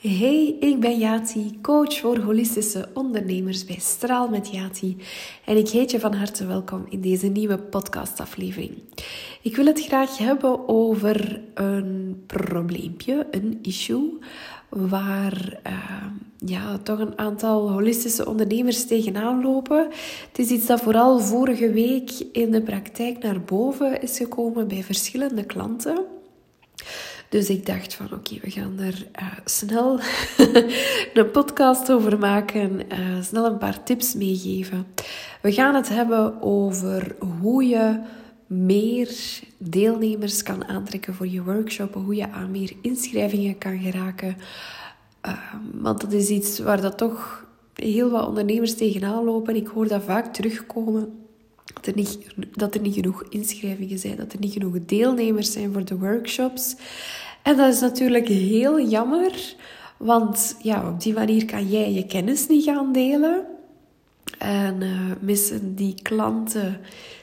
Hey, ik ben Yati, coach voor holistische ondernemers bij Straal met Yati. En ik heet je van harte welkom in deze nieuwe podcastaflevering. Ik wil het graag hebben over een probleempje, een issue, waar uh, ja, toch een aantal holistische ondernemers tegenaan lopen. Het is iets dat vooral vorige week in de praktijk naar boven is gekomen bij verschillende klanten. Dus ik dacht van oké, we gaan er uh, snel een podcast over maken, uh, snel een paar tips meegeven. We gaan het hebben over hoe je meer deelnemers kan aantrekken voor je workshop, hoe je aan meer inschrijvingen kan geraken. Uh, want dat is iets waar dat toch heel wat ondernemers tegenaan lopen. Ik hoor dat vaak terugkomen. Dat er, niet, genoeg inschrijvingen zijn, dat er niet genoeg deelnemers zijn voor de workshops. En dat is natuurlijk heel jammer, want ja, op die manier kan jij je kennis niet gaan delen. En uh, missen die klanten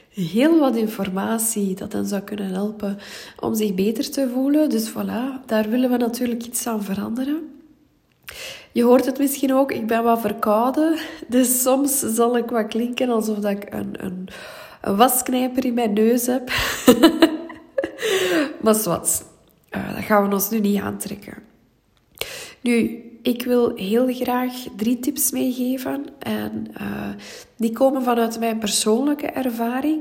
heel wat informatie dat hen zou kunnen helpen om zich beter te voelen. Dus voilà, daar willen we natuurlijk iets aan veranderen. Je hoort het misschien ook, ik ben wat verkouden. Dus soms zal ik wat klinken alsof ik een, een, wasknijper in mijn neus heb. maar wat, uh, dat gaan we ons nu niet aantrekken. Nu, ik wil heel graag drie tips meegeven. En uh, die komen vanuit mijn persoonlijke ervaring.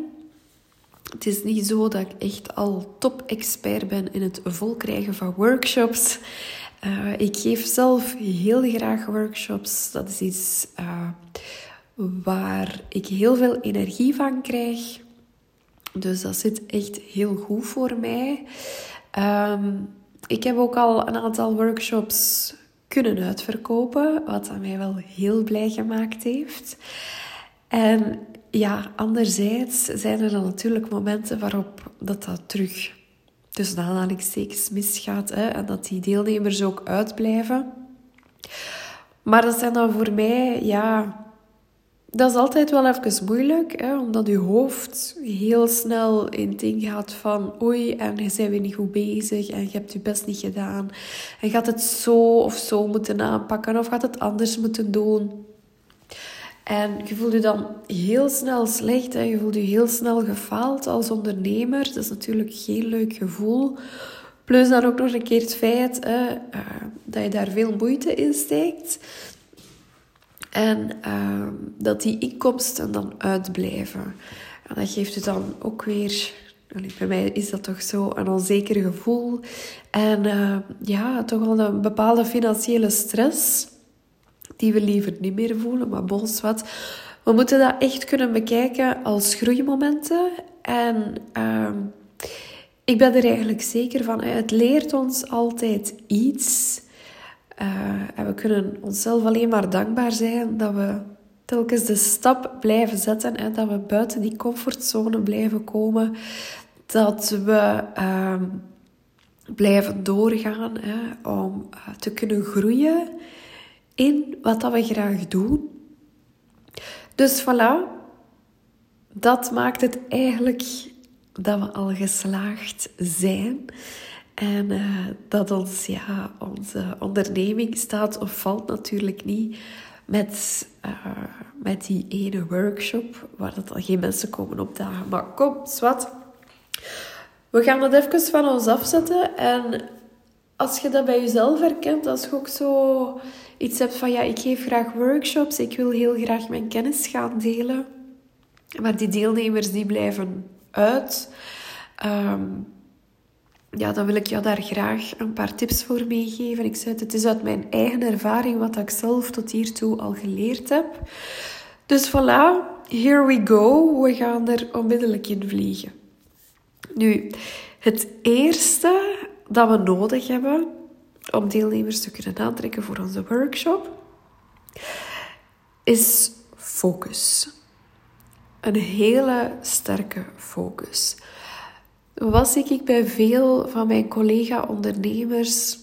Het is niet zo dat ik echt al top-expert ben in het volkrijgen van workshops. Uh, ik geef zelf heel graag workshops. Dat is iets uh, waar ik heel veel energie van krijg. Dus dat zit echt heel goed voor mij. Um, ik heb ook al een aantal workshops kunnen uitverkopen, wat mij wel heel blij gemaakt heeft. En ja, anderzijds zijn er dan natuurlijk momenten waarop dat, dat terug tussen aanhalingstekens misgaat hè, en dat die deelnemers ook uitblijven. Maar dat zijn dan voor mij, ja, dat is altijd wel even moeilijk, hè, omdat je hoofd heel snel in het ding gaat van oei, en je bent weer niet goed bezig en je hebt je best niet gedaan. En gaat het zo of zo moeten aanpakken of gaat het anders moeten doen? En je voelt je dan heel snel slecht en je voelt je heel snel gefaald als ondernemer. Dat is natuurlijk geen leuk gevoel. Plus dan ook nog een keer het feit uh, dat je daar veel moeite in steekt. En uh, dat die inkomsten dan uitblijven. En dat geeft je dan ook weer, bij mij is dat toch zo, een onzeker gevoel. En uh, ja, toch wel een bepaalde financiële stress die we liever niet meer voelen, maar bons wat. We moeten dat echt kunnen bekijken als groeimomenten. En uh, ik ben er eigenlijk zeker van, het leert ons altijd iets. Uh, en we kunnen onszelf alleen maar dankbaar zijn dat we telkens de stap blijven zetten. en dat we buiten die comfortzone blijven komen. Dat we uh, blijven doorgaan hè, om uh, te kunnen groeien in wat dat we graag doen. Dus voilà, dat maakt het eigenlijk dat we al geslaagd zijn. En uh, dat ons, ja, onze onderneming staat of valt natuurlijk niet met, uh, met die ene workshop waar dat al geen mensen komen opdagen. Maar kom, zwart. We gaan dat even van ons afzetten. En als je dat bij jezelf herkent, als je ook zo iets hebt van ja, ik geef graag workshops, ik wil heel graag mijn kennis gaan delen, maar die deelnemers die blijven uit. Um, ja, dan wil ik jou daar graag een paar tips voor meegeven. Ik zei het, het is uit mijn eigen ervaring wat ik zelf tot hiertoe al geleerd heb. Dus voilà, here we go. We gaan er onmiddellijk in vliegen. Nu, het eerste dat we nodig hebben om deelnemers te kunnen aantrekken voor onze workshop is focus. Een hele sterke focus was ik bij veel van mijn collega-ondernemers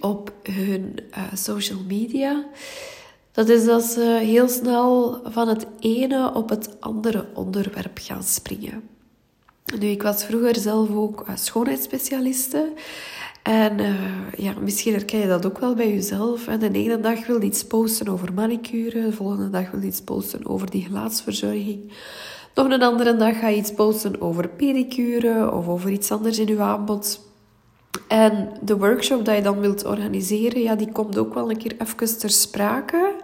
op hun uh, social media. Dat is dat ze heel snel van het ene op het andere onderwerp gaan springen. Nu, ik was vroeger zelf ook uh, schoonheidsspecialiste. En uh, ja, misschien herken je dat ook wel bij jezelf. En de ene dag wil je iets posten over manicure, de volgende dag wil je iets posten over die gelaatsverzorging. Nog een andere dag ga je iets posten over pedicure of over iets anders in je aanbod. En de workshop dat je dan wilt organiseren, ja, die komt ook wel een keer even ter sprake.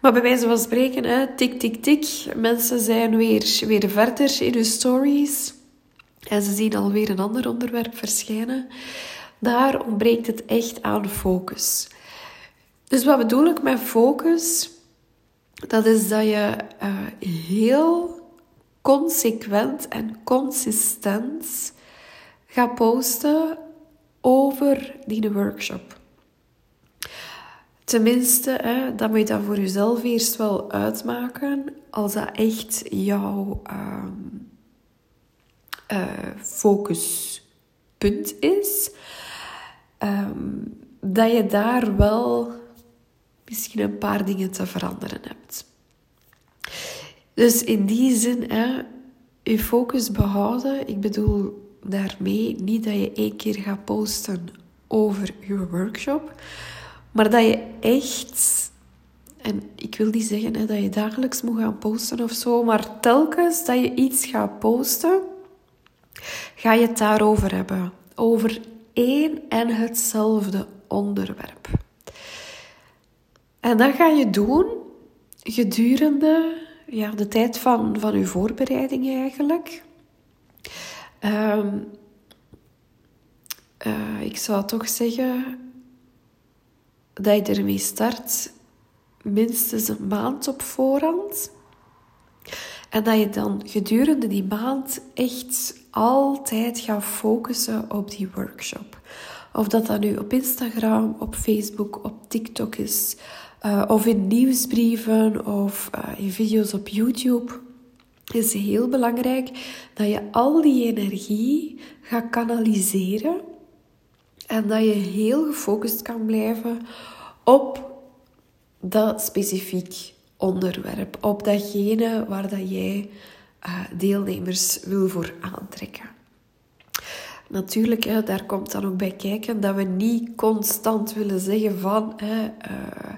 Maar bij wijze van spreken, hè, tik, tik, tik. Mensen zijn weer, weer verder in hun stories. En ze zien alweer een ander onderwerp verschijnen. Daar ontbreekt het echt aan focus. Dus wat bedoel ik met focus? Dat is dat je uh, heel consequent en consistent gaat posten over die workshop. Tenminste, hè, dan moet je dat voor jezelf eerst wel uitmaken als dat echt jouw um, uh, focuspunt is. Um, dat je daar wel misschien een paar dingen te veranderen hebt. Dus in die zin, hè, je focus behouden. Ik bedoel daarmee niet dat je één keer gaat posten over je workshop, maar dat je echt, en ik wil niet zeggen hè, dat je dagelijks moet gaan posten of zo, maar telkens dat je iets gaat posten, ga je het daarover hebben. Over één en hetzelfde onderwerp. En dat ga je doen gedurende ja, de tijd van, van je voorbereiding eigenlijk. Um, uh, ik zou toch zeggen dat je ermee start minstens een maand op voorhand. En dat je dan gedurende die maand echt altijd gaat focussen op die workshop. Of dat dat nu op Instagram, op Facebook, op TikTok is, uh, of in nieuwsbrieven of uh, in video's op YouTube is heel belangrijk dat je al die energie gaat kanaliseren en dat je heel gefocust kan blijven op dat specifiek onderwerp, op datgene waar dat jij uh, deelnemers wil voor aantrekken. Natuurlijk, hè, daar komt dan ook bij kijken dat we niet constant willen zeggen van hè, uh,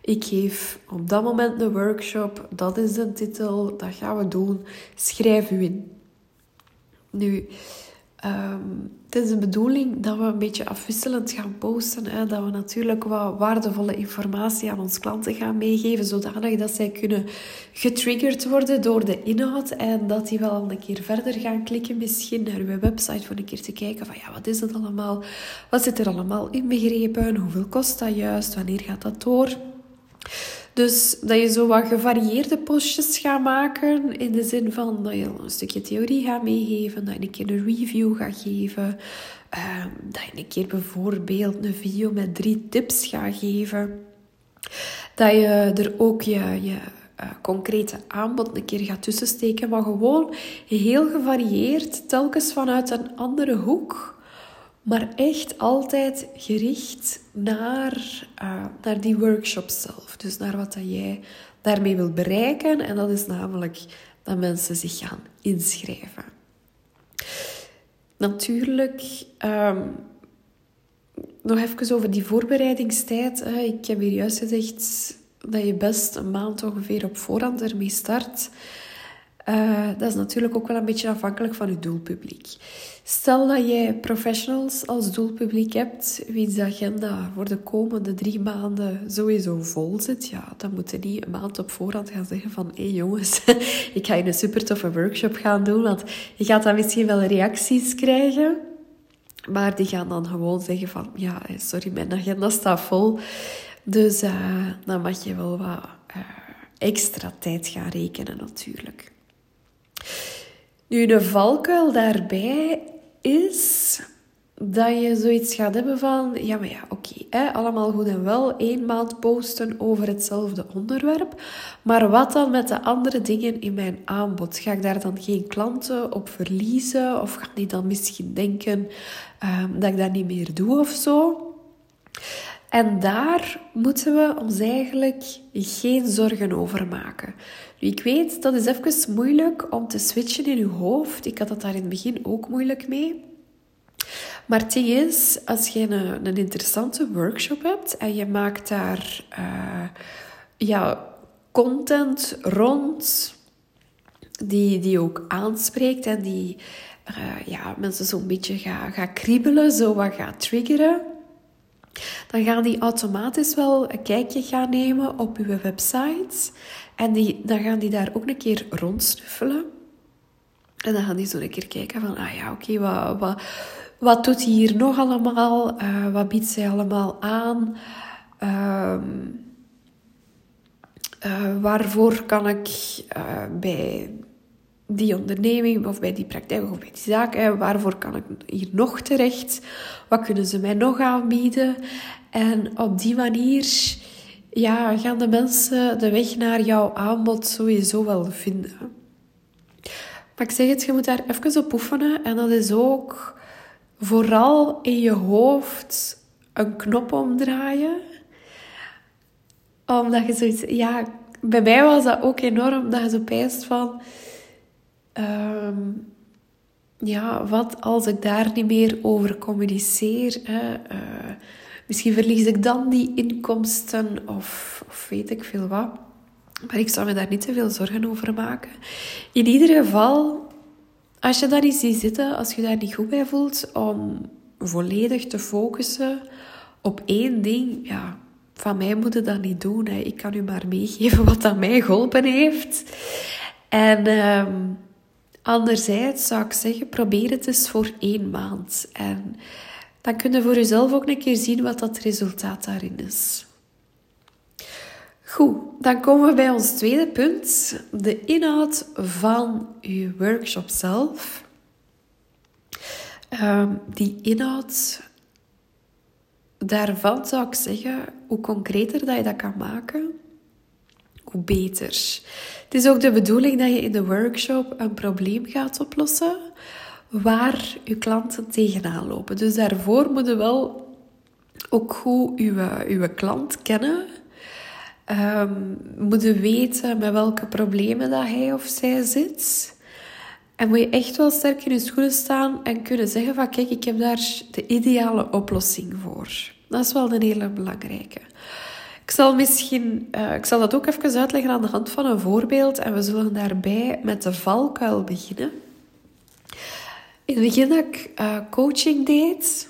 ik geef op dat moment een workshop, dat is de titel, dat gaan we doen. Schrijf u in. Nu, um, het is de bedoeling dat we een beetje afwisselend gaan posten. Hè? Dat we natuurlijk wat waardevolle informatie aan onze klanten gaan meegeven, zodanig dat zij kunnen getriggerd worden door de inhoud en dat die wel een keer verder gaan klikken, misschien naar uw website voor een keer te kijken van ja, wat is dat allemaal? Wat zit er allemaal inbegrepen? Hoeveel kost dat juist? Wanneer gaat dat door? Dus dat je zo wat gevarieerde postjes gaat maken. In de zin van dat je een stukje theorie gaat meegeven. Dat je een keer een review gaat geven. Ehm, dat je een keer bijvoorbeeld een video met drie tips gaat geven. Dat je er ook je, je uh, concrete aanbod een keer gaat tussensteken. Maar gewoon heel gevarieerd. Telkens vanuit een andere hoek maar echt altijd gericht naar, uh, naar die workshop zelf. Dus naar wat dat jij daarmee wil bereiken. En dat is namelijk dat mensen zich gaan inschrijven. Natuurlijk, um, nog even over die voorbereidingstijd. Ik heb hier juist gezegd dat je best een maand ongeveer op voorhand ermee start. Uh, dat is natuurlijk ook wel een beetje afhankelijk van je doelpubliek. Stel dat jij professionals als doelpubliek hebt, wie de agenda voor de komende drie maanden sowieso vol zit, ja, dan moet je niet een maand op voorhand gaan zeggen van hé hey jongens, ik ga je een super toffe workshop gaan doen, want je gaat dan misschien wel reacties krijgen, maar die gaan dan gewoon zeggen van ja, sorry, mijn agenda staat vol, dus uh, dan mag je wel wat extra tijd gaan rekenen natuurlijk. Nu, de valkuil daarbij is dat je zoiets gaat hebben van, ja, maar ja, oké, allemaal goed en wel, één maand posten over hetzelfde onderwerp, maar wat dan met de andere dingen in mijn aanbod? Ga ik daar dan geen klanten op verliezen? Of gaan die dan misschien denken um, dat ik dat niet meer doe of zo? En daar moeten we ons eigenlijk geen zorgen over maken. Ik weet, dat is even moeilijk om te switchen in je hoofd. Ik had dat daar in het begin ook moeilijk mee. Maar het is, als je een, een interessante workshop hebt en je maakt daar uh, ja, content rond die, die ook aanspreekt en die uh, ja, mensen zo'n beetje gaat ga kriebelen, zo wat gaat triggeren, dan gaan die automatisch wel een kijkje gaan nemen op uw website. En die, dan gaan die daar ook een keer rondsnuffelen. En dan gaan die zo een keer kijken van, ah ja, oké, wat, wat, wat doet hij hier nog allemaal? Uh, wat biedt zij allemaal aan? Uh, uh, waarvoor kan ik uh, bij die onderneming of bij die praktijk of bij die zaak, waarvoor kan ik hier nog terecht? Wat kunnen ze mij nog aanbieden? En op die manier ja, gaan de mensen de weg naar jouw aanbod sowieso wel vinden. Maar ik zeg het, je moet daar even op oefenen. En dat is ook vooral in je hoofd een knop omdraaien. Omdat je zoiets... Ja, bij mij was dat ook enorm, dat je zo pijst van... Um, ja, wat als ik daar niet meer over communiceer? Uh, misschien verlies ik dan die inkomsten of, of weet ik veel wat. Maar ik zou me daar niet te veel zorgen over maken. In ieder geval, als je daar niet ziet zitten, als je daar niet goed bij voelt, om volledig te focussen op één ding, ja, van mij moet je dat niet doen. Hè. Ik kan u maar meegeven wat dat mij geholpen heeft. En um, anderzijds zou ik zeggen, probeer het eens voor één maand. En dan kun je voor jezelf ook een keer zien wat dat resultaat daarin is. Goed, dan komen we bij ons tweede punt. De inhoud van je workshop zelf. Um, die inhoud, daarvan zou ik zeggen, hoe concreter dat je dat kan maken, hoe beter. Het is ook de bedoeling dat je in de workshop een probleem gaat oplossen waar je klanten tegenaan lopen. Dus daarvoor moet je wel ook goed je, je klant kennen um, moeten weten met welke problemen dat hij of zij zit. En moet je echt wel sterk in je schoenen staan en kunnen zeggen van kijk, ik heb daar de ideale oplossing voor. Dat is wel een hele belangrijke. Ik zal misschien, uh, ik zal dat ook even uitleggen aan de hand van een voorbeeld en we zullen daarbij met de valkuil beginnen. In het begin dat ik uh, coaching deed,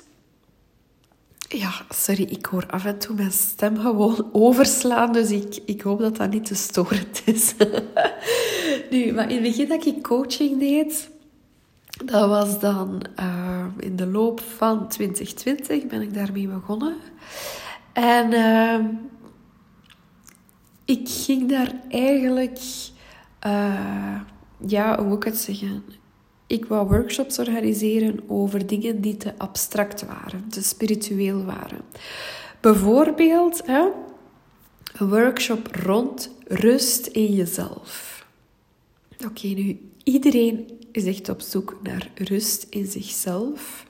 ja, sorry, ik hoor af en toe mijn stem gewoon overslaan, dus ik, ik hoop dat dat niet te storend is. nu, maar in het begin dat ik coaching deed, dat was dan uh, in de loop van 2020 ben ik daarmee begonnen. En ik ging daar eigenlijk, uh, ja, hoe moet ik het zeggen? Ik wou workshops organiseren over dingen die te abstract waren, te spiritueel waren. Bijvoorbeeld hè, een workshop rond rust in jezelf. Oké, nu iedereen is echt op zoek naar rust in zichzelf.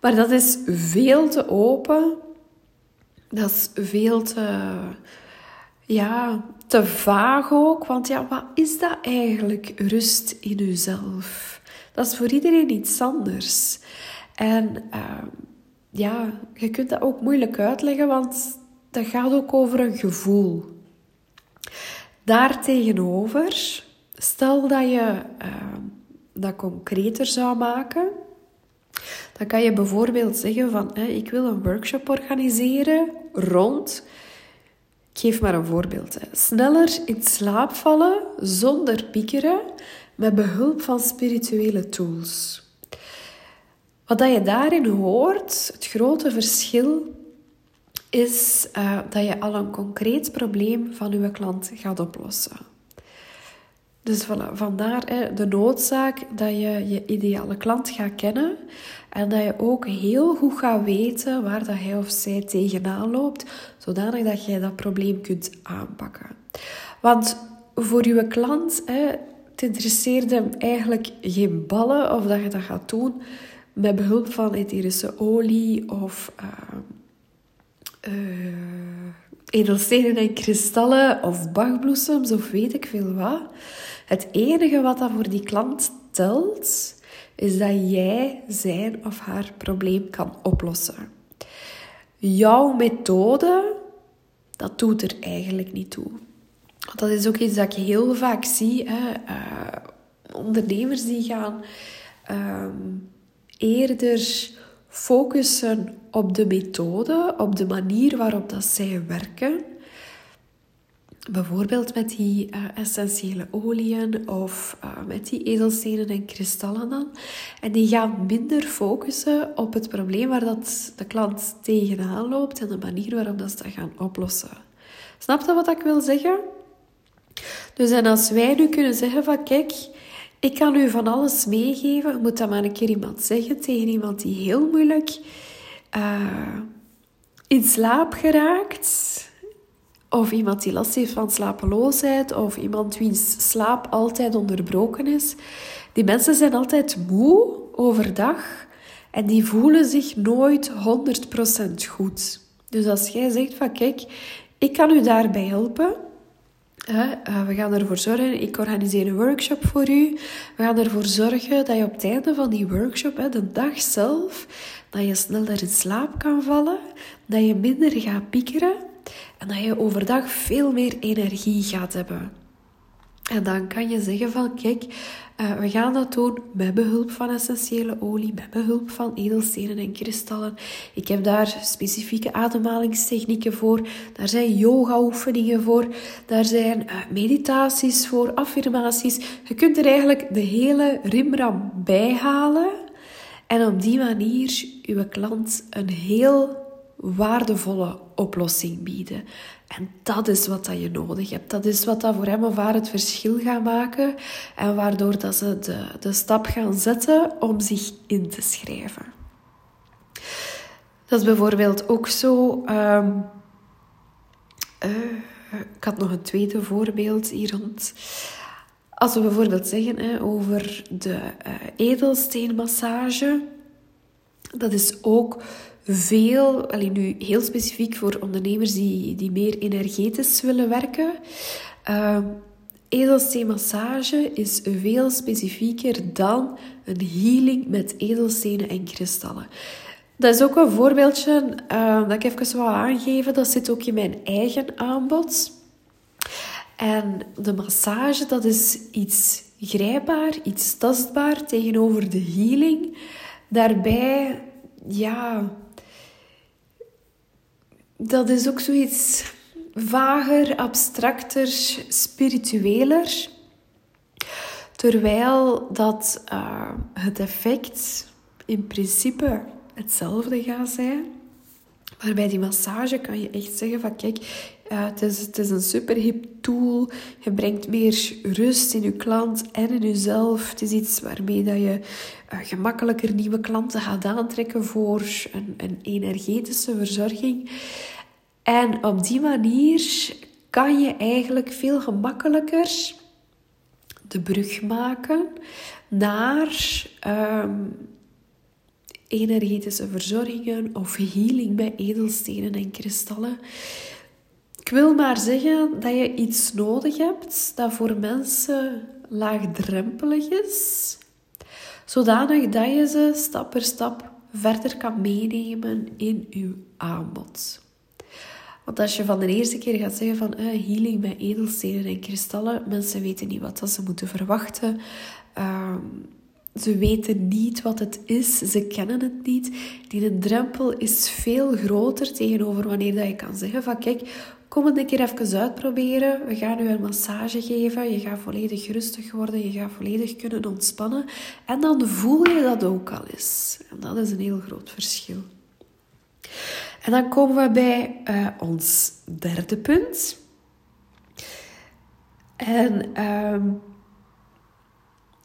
Maar dat is veel te open. Dat is veel te, ja, te vaag ook. Want ja, wat is dat eigenlijk, rust in jezelf? Dat is voor iedereen iets anders. En uh, ja, je kunt dat ook moeilijk uitleggen, want dat gaat ook over een gevoel. Daartegenover, stel dat je uh, dat concreter zou maken, dan kan je bijvoorbeeld zeggen van, ik wil een workshop organiseren rond ik geef maar een voorbeeld. Sneller in slaap vallen zonder piekeren met behulp van spirituele tools. Wat je daarin hoort, het grote verschil, is uh, dat je al een concreet probleem van je klant gaat oplossen. Dus voilà, vandaar hè, de noodzaak dat je je ideale klant gaat kennen en dat je ook heel goed gaat weten waar dat hij of zij tegenaan loopt, zodanig dat jij dat probleem kunt aanpakken. Want voor je klant, hè, het interesseert hem eigenlijk geen ballen of dat je dat gaat doen met behulp van etherische olie of uh, edelstenen en kristallen of bachbloesems of weet ik veel wat. Het enige wat dat voor die klant telt, is dat jij zijn of haar probleem kan oplossen. Jouw methode, dat doet er eigenlijk niet toe. Dat is ook iets dat ik heel vaak zie. Hè. Uh, ondernemers die gaan um, eerder focussen op de methode, op de manier waarop dat zij werken. Bijvoorbeeld met die uh, essentiële oliën of uh, met die edelstenen en kristallen dan. En die gaan minder focussen op het probleem waar dat de klant tegenaan loopt en de manier waarop dat ze dat gaan oplossen. Snap je wat ik wil zeggen? Dus en als wij nu kunnen zeggen van kijk, ik kan u van alles meegeven. Moet dat maar een keer iemand zeggen tegen iemand die heel moeilijk uh, in slaap geraakt. Of iemand die last heeft van slapeloosheid. Of iemand wiens slaap altijd onderbroken is. Die mensen zijn altijd moe overdag. En die voelen zich nooit 100% goed. Dus als jij zegt van kijk, ik kan u daarbij helpen uh, we gaan ervoor zorgen, ik organiseer een workshop voor u. We gaan ervoor zorgen dat je op het einde van die workshop, de dag zelf, dat je sneller in slaap kan vallen, dat je minder gaat piekeren en dat je overdag veel meer energie gaat hebben. En dan kan je zeggen van, kijk, uh, we gaan dat doen met behulp van essentiële olie, met behulp van edelstenen en kristallen. Ik heb daar specifieke ademhalingstechnieken voor. Daar zijn yoga-oefeningen voor. Daar zijn uh, meditaties voor, affirmaties. Je kunt er eigenlijk de hele rimram bij halen. En op die manier uw klant een heel waardevolle oplossing bieden. En dat is wat dat je nodig hebt. Dat is wat dat voor hem of haar het verschil gaat maken. En waardoor dat ze de, de stap gaan zetten om zich in te schrijven. Dat is bijvoorbeeld ook zo. Um, ik had nog een tweede voorbeeld hier rond. Als we bijvoorbeeld zeggen hè, over de uh, edelsteenmassage, dat is ook veel, alleen nu heel specifiek voor ondernemers die, die meer energetisch willen werken. Uh, edelsteenmassage is veel specifieker dan een healing met edelstenen en kristallen. Dat is ook een voorbeeldje uh, dat ik even wil aangeven. Dat zit ook in mijn eigen aanbod. En de massage, dat is iets grijpbaar, iets tastbaar tegenover de healing. Daarbij, ja, dat is ook zoiets vager, abstracter, spiritueler. Terwijl dat uh, het effect in principe hetzelfde gaat zijn. Maar bij die massage kan je echt zeggen van kijk, uh, het, is, het is een super hip tool. Je brengt meer rust in je klant en in jezelf. Het is iets waarmee dat je uh, gemakkelijker nieuwe klanten gaat aantrekken voor een, een energetische verzorging. En op die manier kan je eigenlijk veel gemakkelijker de brug maken naar um, energetische verzorgingen of healing bij edelstenen en kristallen. Ik wil maar zeggen dat je iets nodig hebt dat voor mensen laagdrempelig is, zodanig dat je ze stap per stap verder kan meenemen in je aanbod. Want als je van de eerste keer gaat zeggen van uh, healing met edelstenen en kristallen, mensen weten niet wat ze moeten verwachten. Uh, ze weten niet wat het is, ze kennen het niet. Die drempel is veel groter tegenover wanneer dat je kan zeggen van kijk, kom het een keer even uitproberen. We gaan u een massage geven. Je gaat volledig rustig worden. Je gaat volledig kunnen ontspannen. En dan voel je dat ook al eens. En dat is een heel groot verschil. En dan komen we bij uh, ons derde punt. En um,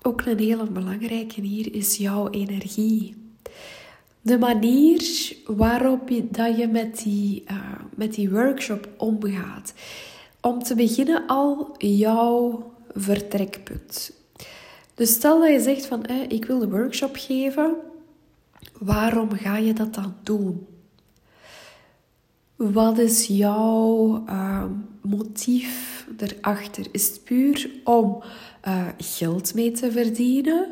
ook een hele belangrijke hier is jouw energie. De manier waarop je, dat je met die, uh, met die workshop omgaat. Om te beginnen al jouw vertrekpunt. Dus stel dat je zegt van eh, ik wil een workshop geven. Waarom ga je dat dan doen? Wat is jouw uh, motief erachter? Is het puur om uh, geld mee te verdienen?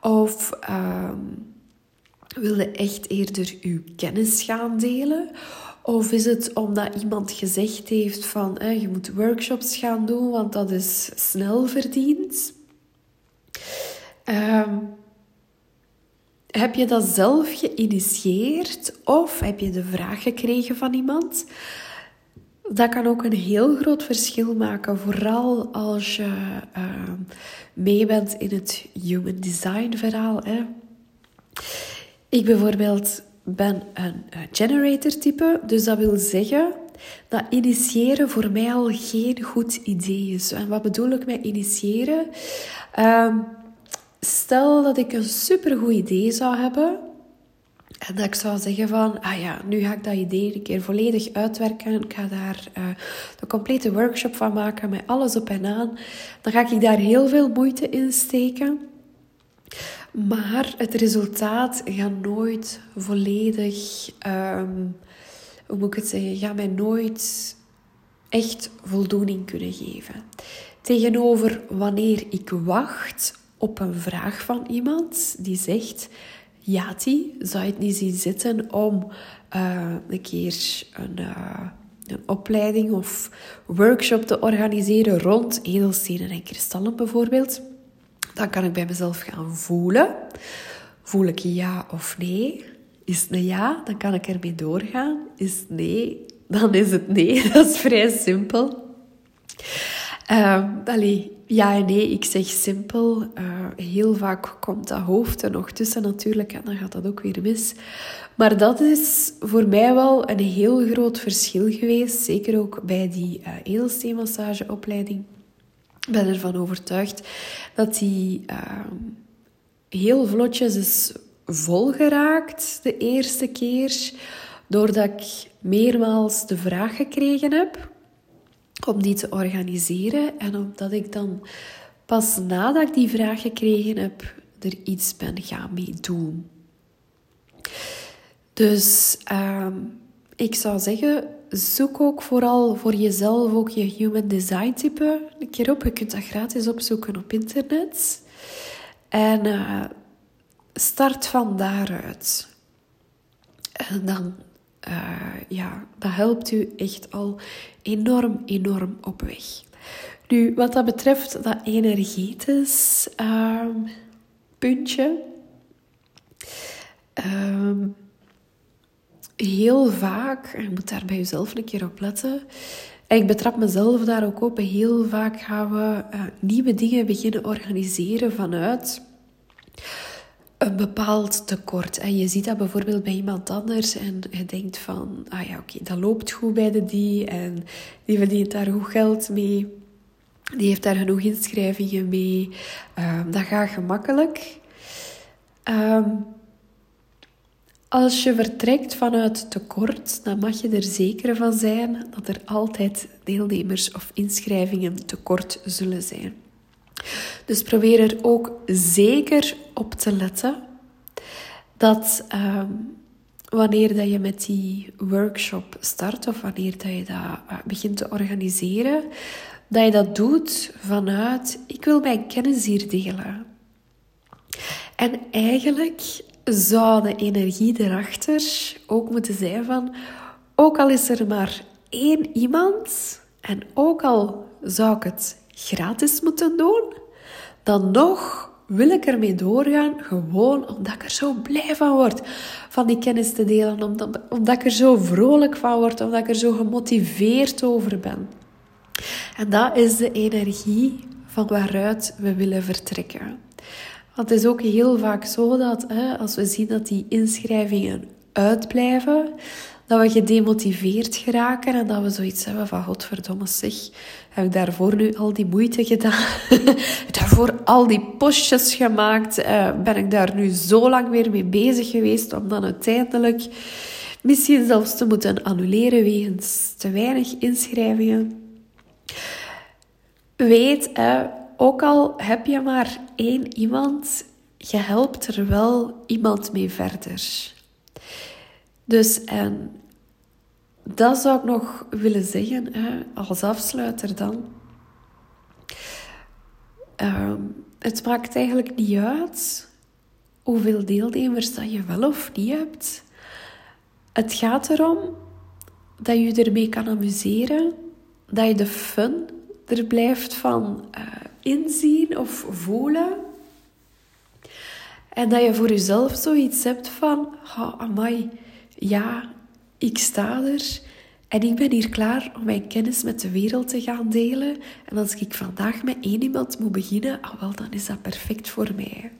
Of um, wil je echt eerder uw kennis gaan delen? Of is het omdat iemand gezegd heeft van je moet workshops gaan doen, want dat is snel verdiend? Um, heb je dat zelf geïnitieerd of heb je de vraag gekregen van iemand? Dat kan ook een heel groot verschil maken, vooral als je uh, mee bent in het human design verhaal. Hè. Ik bijvoorbeeld ben een generator type, dus dat wil zeggen dat initiëren voor mij al geen goed idee is. En wat bedoel ik met initiëren? Uh, stel dat ik een supergoed idee zou hebben en dat ik zou zeggen van, ah ja, nu ga ik dat idee een keer volledig uitwerken. Ik ga daar uh, de complete workshop van maken met alles op en aan. Dan ga ik daar heel veel moeite in steken. Maar het resultaat gaat nooit volledig, um, hoe moet ik het zeggen, gaat mij nooit echt voldoening kunnen geven. Tegenover wanneer ik wacht op een vraag van iemand die zegt: Jati, zou je het niet zien zitten om uh, een keer een, uh, een opleiding of workshop te organiseren rond edelstenen en kristallen bijvoorbeeld? Dan kan ik bij mezelf gaan voelen. Voel ik ja of nee? Is het een ja, dan kan ik ermee doorgaan. Is het nee, dan is het nee. Dat is vrij simpel. Uh, ja en nee, ik zeg simpel. Uh, heel vaak komt dat hoofd er nog tussen natuurlijk en dan gaat dat ook weer mis. Maar dat is voor mij wel een heel groot verschil geweest. Zeker ook bij die uh, edelsteenmassageopleiding. Ik ben ervan overtuigd dat die uh, heel vlotjes is volgeraakt de eerste keer. Doordat ik meermaals de vraag gekregen heb om die te organiseren. En omdat ik dan pas nadat ik die vraag gekregen heb, er iets ben gaan mee doen. Dus ehm, ik zou zeggen, zoek ook vooral voor jezelf ook je human design type een keer op. Je kunt dat gratis opzoeken op internet. En uh, start van daaruit. En dan uh, ja, dat helpt u echt al enorm, enorm op weg. Nu, wat dat betreft dat energetisch uh, puntje. Uh, heel vaak, je moet daar bij jezelf een keer op letten. En ik betrap mezelf daar ook op. Heel vaak gaan we uh, nieuwe dingen beginnen organiseren vanuit een bepaald tekort. En je ziet dat bijvoorbeeld bij iemand anders en je denkt van, ah ja, oké, dat loopt goed bij de die en die verdient daar goed geld mee. Die heeft daar genoeg inschrijvingen mee. Um, dat gaat gemakkelijk. Um, als je vertrekt vanuit tekort, dan mag je er zeker van zijn dat er altijd deelnemers of inschrijvingen tekort zullen zijn. Dus probeer er ook zeker op te letten dat ehm, wanneer dat je met die workshop start of wanneer dat je dat eh, begint te organiseren, dat je dat doet vanuit ik wil mijn kennis hier delen. En eigenlijk zou de energie erachter ook moeten zijn van ook al is er maar één iemand en ook al zou ik het gratis moeten doen, dan nog wil ik ermee doorgaan, gewoon omdat ik er zo blij van word van die kennis te delen, omdat, omdat ik er zo vrolijk van word, omdat ik er zo gemotiveerd over ben. En dat is de energie van waaruit we willen vertrekken. Want het is ook heel vaak zo dat hè, als we zien dat die inschrijvingen uitblijven, dat we gedemotiveerd geraken en dat we zoiets hebben van godverdomme zeg, heb ik daarvoor nu al die moeite gedaan? daarvoor al die postjes gemaakt? Uh, ben ik daar nu zo lang weer mee bezig geweest om dan uiteindelijk misschien zelfs te moeten annuleren wegens te weinig inschrijvingen? Weet, ook al heb je maar één iemand, je helpt er wel iemand mee verder. Dus en dat zou ik nog willen zeggen hè, als afsluiter dan. Uh, het maakt eigenlijk niet uit hoeveel deelnemers dat je wel of niet hebt. Het gaat erom dat je ermee kan amuseren, dat je de fun er blijft van uh, inzien of voelen. En dat je voor jezelf zoiets hebt van, oh, amai, ja, ik sta er en ik ben hier klaar om mijn kennis met de wereld te gaan delen. En als ik vandaag met één iemand moet beginnen, ah, wel, dan is dat perfect voor mij.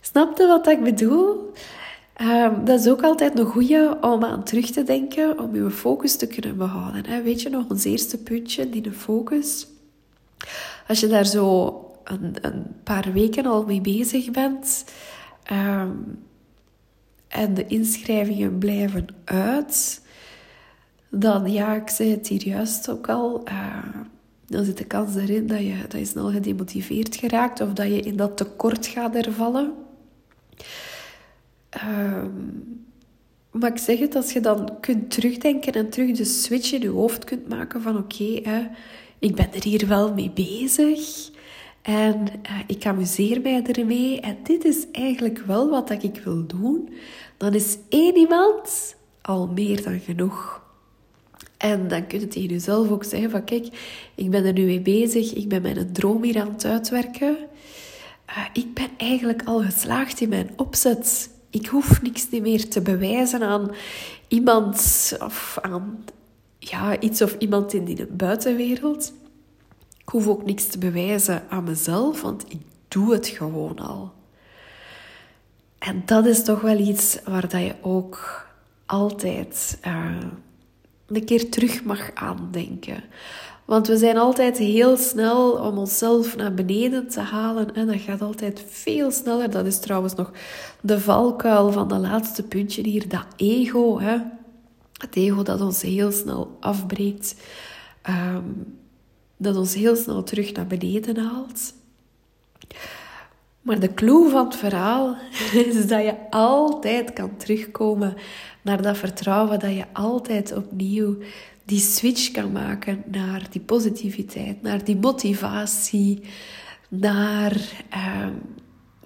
Snap je wat ik bedoel? Um, dat is ook altijd een goede om aan terug te denken, om je focus te kunnen behouden. Weet je nog, ons eerste puntje, die de focus. Als je daar zo een, een paar weken al mee bezig bent um, en de inschrijvingen blijven uit, dan, ja, ik zei het hier juist ook al, uh, dan zit de kans erin dat je, dat je snel gedemotiveerd geraakt of dat je in dat tekort gaat ervallen. Um, maar ik zeg het, als je dan kunt terugdenken en terug de switch in je hoofd kunt maken van oké, ik ben er hier wel mee bezig en uh, ik amuseer mij ermee en dit is eigenlijk wel wat ik wil doen, dan is één iemand al meer dan genoeg. En dan kun je tegen jezelf ook zeggen van kijk, ik ben er nu mee bezig, ik ben mijn droom hier aan het uitwerken. Uh, ik ben eigenlijk al geslaagd in mijn opzet ik hoef niks meer te bewijzen aan iemand of aan ja, iets of iemand in de buitenwereld. Hoef ook niks te bewijzen aan mezelf, want ik doe het gewoon al. En dat is toch wel iets waar dat je ook altijd uh, een keer terug mag aandenken. Want we zijn altijd heel snel om onszelf naar beneden te halen. En dat gaat altijd veel sneller. Dat is trouwens nog de valkuil van de laatste puntje hier. Dat ego. Hè? Het ego dat ons heel snel afbreekt. Ehm, dat ons heel snel terug naar beneden haalt. Maar de clue van het verhaal is dat je altijd kan terugkomen naar dat vertrouwen. Dat je altijd opnieuw die switch kan maken naar die positiviteit, naar die motivatie, naar um,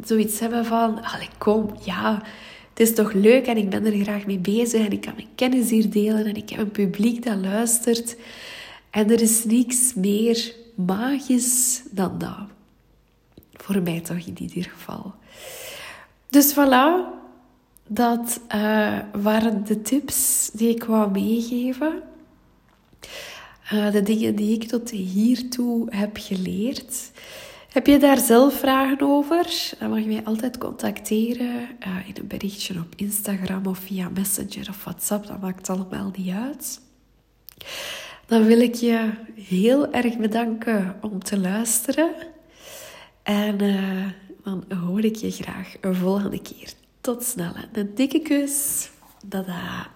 zoiets hebben van, allee, kom, ja, het is toch leuk en ik ben er graag mee bezig en ik kan mijn kennis hier delen en ik heb een publiek dat luistert. En er is niks meer magisch dan dat. Voor mij toch in ieder geval. Dus voilà, dat uh, waren de tips die ik wou meegeven. Uh, de dingen die ik tot hiertoe heb geleerd. Heb je daar zelf vragen over? Dan mag je mij altijd contacteren uh, in een berichtje op Instagram of via Messenger of WhatsApp. Dat maakt allemaal niet uit. Dan wil ik je heel erg bedanken om te luisteren. En uh, dan hoor ik je graag een volgende keer. Tot snel. Een dikke kus. Dada.